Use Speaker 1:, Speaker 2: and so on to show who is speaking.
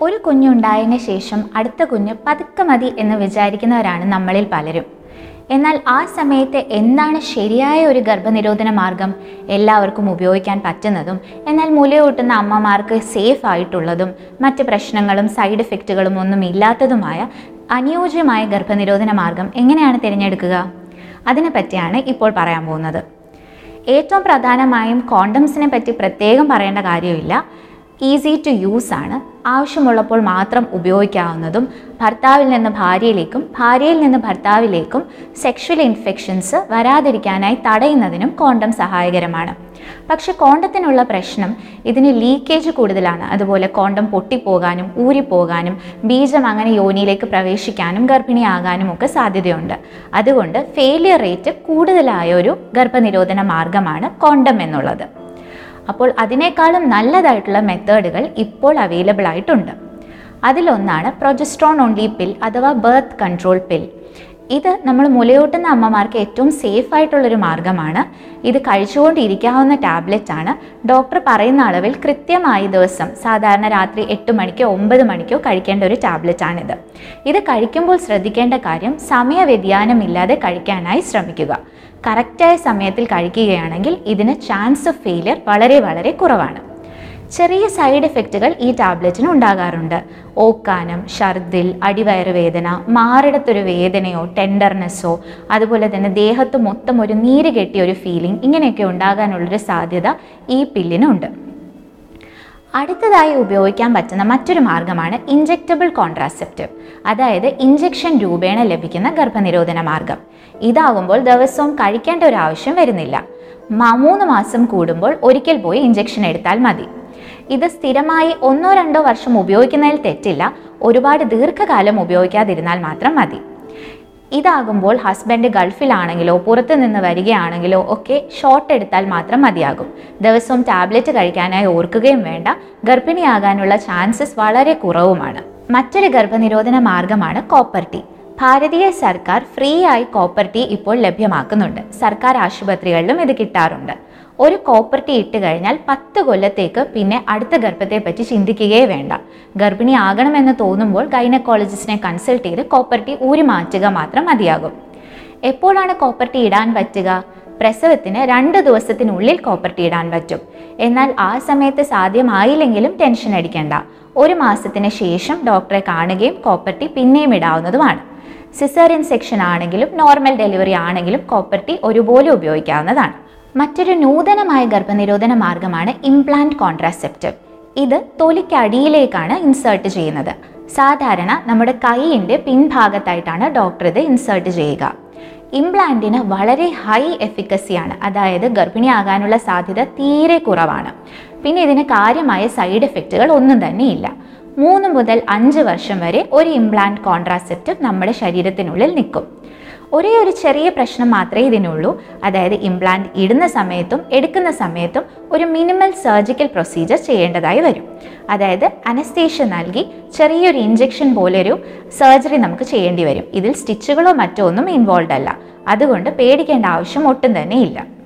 Speaker 1: ഒരു കുഞ്ഞുണ്ടായതിന് ശേഷം അടുത്ത കുഞ്ഞ് പതുക്കെ മതി എന്ന് വിചാരിക്കുന്നവരാണ് നമ്മളിൽ പലരും. എന്നാൽ ആ സമയത്ത് എന്താണ് ശരിയായ ഒരു ഗർഭനിരോധന മാർഗം എല്ലാവർക്കും ഉപയോഗിക്കാൻ പറ്റുന്നതും എന്നാൽ മുലയൂട്ടുന്ന അമ്മമാർക്ക് സേഫ് ആയിട്ടുള്ളതും മറ്റ് പ്രശ്നങ്ങളും സൈഡ് എഫക്റ്റുകളും ഒന്നും ഇല്ലാത്തതുമായ അനുയോജ്യമായ ഗർഭനിരോധന മാർഗം എങ്ങനെയാണ് തിരഞ്ഞെടുക്കുക? അതിനെപ്പറ്റിയാണ് ഇപ്പോൾ പറയാൻ പോകുന്നത്. ഏറ്റവും പ്രധാനമായും കോണ്ടംസിനെ പറ്റി പ്രത്യേകം പറയേണ്ട കാര്യമില്ല. ഈസി ടു യൂസ് ആണ്. ആവശ്യമുള്ളപ്പോൾ മാത്രം ഉപയോഗിക്കാവുന്നതും ഭർത്താവിൽ നിന്ന് ഭാര്യയിലേക്കും ഭാര്യയിൽ നിന്ന് ഭർത്താവിലേക്കും സെക്ഷൽ ഇൻഫെക്ഷൻസ് വരാതിരിക്കാനായി തടയുന്നതിനും കോണ്ടം സഹായകരമാണ്. പക്ഷെ കോണ്ടത്തിനുള്ള പ്രശ്നം ഇതിന് ലീക്കേജ് കൂടുതലാണ്. അതുപോലെ കോണ്ടം പൊട്ടിപ്പോകാനും ഊരിപ്പോകാനും ബീജം അങ്ങനെ യോനിയിലേക്ക് പ്രവേശിക്കാനും ഗർഭിണിയാകാനും ഒക്കെ സാധ്യതയുണ്ട്. അതുകൊണ്ട് ഫെയിലിയർ റേറ്റ് കൂടുതലായ ഒരു ഗർഭനിരോധന മാർഗമാണ് കോണ്ടം എന്നുള്ളത്. അപ്പോൾ അതിനേക്കാളും നല്ലതായിട്ടുള്ള മെത്തേഡുകൾ ഇപ്പോൾ അവൈലബിൾ ആയിട്ടുണ്ട്. അതിലൊന്നാണ് പ്രൊജസ്ട്രോൺ ഓൺലി പിൽ അഥവാ ബർത്ത് കൺട്രോൾ പിൽ ഇത് നമ്മൾ മുലയൂട്ടുന്ന അമ്മമാർക്ക് ഏറ്റവും സേഫ് ആയിട്ടുള്ളൊരു മാർഗമാണ്. ഇത് കഴിച്ചുകൊണ്ടിരിക്കാവുന്ന ടാബ്ലറ്റ് ആണ്. ഡോക്ടർ പറയുന്ന അളവിൽ കൃത്യമായി ദിവസം സാധാരണ രാത്രി എട്ട് മണിക്കോ ഒമ്പത് മണിക്കോ കഴിക്കേണ്ട ഒരു ടാബ്ലറ്റ് ആണിത്. ഇത് കഴിക്കുമ്പോൾ ശ്രദ്ധിക്കേണ്ട കാര്യം സമയ വ്യതിയാനമില്ലാതെ കഴിക്കാനായി ശ്രമിക്കുക. കറക്റ്റായ സമയത്തിൽ കഴിക്കുകയാണെങ്കിൽ ഇതിന് ചാൻസ് ഓഫ് ഫെയിലിയർ വളരെ വളരെ കുറവാണ്. ചെറിയ സൈഡ് എഫക്റ്റുകൾ ഈ ടാബ്ലറ്റിന് ഉണ്ടാകാറുണ്ട്. ഓക്കാനം ഛർദിൽ അടിവയറുവേദന മാറിടത്തൊരു വേദനയോ ടെൻഡർനെസ്സോ അതുപോലെ തന്നെ ദേഹത്ത് മൊത്തം ഒരു നീര് കെട്ടിയ ഒരു ഫീലിംഗ് ഇങ്ങനെയൊക്കെ ഉണ്ടാകാനുള്ളൊരു സാധ്യത ഈ പില്ലിനുണ്ട് അടുത്തതായി ഉപയോഗിക്കാൻ പറ്റുന്ന മറ്റൊരു മാർഗമാണ് ഇഞ്ചെക്റ്റബിൾ കോൺട്രാസെപ്റ്റീവ് അതായത് ഇഞ്ചെക്ഷൻ രൂപേണ ലഭിക്കുന്ന ഗർഭനിരോധന മാർഗം. ഇതാകുമ്പോൾ ദിവസവും കഴിക്കേണ്ട ഒരു ആവശ്യം വരുന്നില്ല. മൂന്ന് മാസം കൂടുമ്പോൾ ഒരിക്കൽ പോയി ഇഞ്ചെക്ഷൻ എടുത്താൽ മതി. ഇത് സ്ഥിരമായി ഒന്നോ രണ്ടോ വർഷം ഉപയോഗിക്കുന്നതിൽ തെറ്റില്ല. ഒരുപാട് ദീർഘകാലം ഉപയോഗിക്കാതിരുന്നാൽ മാത്രം മതി. ഇതാകുമ്പോൾ ഹസ്ബൻഡ് ഗൾഫിലാണെങ്കിലോ പുറത്തു നിന്ന് വരികയാണെങ്കിലോ ഒക്കെ ഷോട്ട് എടുത്താൽ മാത്രം മതിയാകും. ദിവസവും ടാബ്ലറ്റ് കഴിക്കാനായി ഓർക്കുകയും വേണ്ട. ഗർഭിണിയാകാനുള്ള ചാൻസസ് വളരെ കുറവുമാണ്. മറ്റൊരു ഗർഭനിരോധന മാർഗമാണ് കോപ്പർ ടീ ഭാരതീയ സർക്കാർ ഫ്രീ ആയി കോപ്പർ ടീ ഇപ്പോൾ ലഭ്യമാക്കുന്നുണ്ട്. സർക്കാർ ആശുപത്രികളിലും ഇത് കിട്ടാറുണ്ട്. ഒരു കോപ്പർട്ടി ഇട്ട് കഴിഞ്ഞാൽ പത്ത് കൊല്ലത്തേക്ക് പിന്നെ അടുത്ത ഗർഭത്തെ പറ്റി ചിന്തിക്കുകയേ വേണ്ട. ഗർഭിണി ആകണമെന്ന് തോന്നുമ്പോൾ ഗൈനക്കോളജിസ്റ്റിനെ കൺസൾട്ട് ചെയ്ത് കോപ്പർട്ടി ഊരി മാറ്റുക മാത്രം മതിയാകും. എപ്പോഴാണ് കോപ്പർട്ടി ഇടാൻ പറ്റുക? പ്രസവത്തിന് രണ്ട് ദിവസത്തിനുള്ളിൽ കോപ്പർട്ടി ഇടാൻ പറ്റും. എന്നാൽ ആ സമയത്ത് സാധ്യമായില്ലെങ്കിലും ടെൻഷൻ അടിക്കേണ്ട. ഒരു മാസത്തിന് ശേഷം ഡോക്ടറെ കാണുകയും കോപ്പർട്ടി പിന്നെയും ഇടാവുന്നതുമാണ്. സിസേറിയൻ സെക്ഷൻ ആണെങ്കിലും നോർമൽ ഡെലിവറി ആണെങ്കിലും കോപ്പർട്ടി ഒരുപോലെ ഉപയോഗിക്കാവുന്നതാണ്. മറ്റൊരു നൂതനമായ ഗർഭനിരോധന മാർഗമാണ് ഇംപ്ലാന്റ് കോൺട്രാസെപ്റ്റീവ് ഇത് തൊലിക്കടിയിലേക്കാണ് ഇൻസേർട്ട് ചെയ്യുന്നത്. സാധാരണ നമ്മുടെ കൈയിന്റെ പിൻഭാഗത്തായിട്ടാണ് ഡോക്ടർ ഇത് ഇൻസേർട്ട് ചെയ്യുക. ഇംപ്ലാന്റിന് വളരെ ഹൈ എഫിക്കസിയാണ് അതായത് ഗർഭിണിയാകാനുള്ള സാധ്യത തീരെ കുറവാണ്. പിന്നെ ഇതിന് കാര്യമായ സൈഡ് എഫക്റ്റുകൾ ഒന്നും തന്നെ ഇല്ല. മൂന്ന് മുതൽ അഞ്ച് വർഷം വരെ ഒരു ഇംപ്ലാന്റ് കോൺട്രാസെപ്റ്റീവ് നമ്മുടെ ശരീരത്തിനുള്ളിൽ നിൽക്കും. ഒരേ ഒരു ചെറിയ പ്രശ്നം മാത്രമേ ഇതിനുള്ളൂ. അതായത് ഇംപ്ലാന്റ് ഇടുന്ന സമയത്തും എടുക്കുന്ന സമയത്തും ഒരു മിനിമൽ സർജിക്കൽ പ്രൊസീജിയർ ചെയ്യേണ്ടതായി വരും. അതായത് അനസ്തേഷ്യ നൽകി ചെറിയൊരു ഇഞ്ചെക്ഷൻ പോലൊരു സർജറി നമുക്ക് ചെയ്യേണ്ടി വരും. ഇതിൽ സ്റ്റിച്ചുകളോ മറ്റോ ഒന്നും ഇൻവോൾവ് അല്ല. അതുകൊണ്ട് പേടിക്കേണ്ട ആവശ്യം ഒട്ടും തന്നെ ഇല്ല.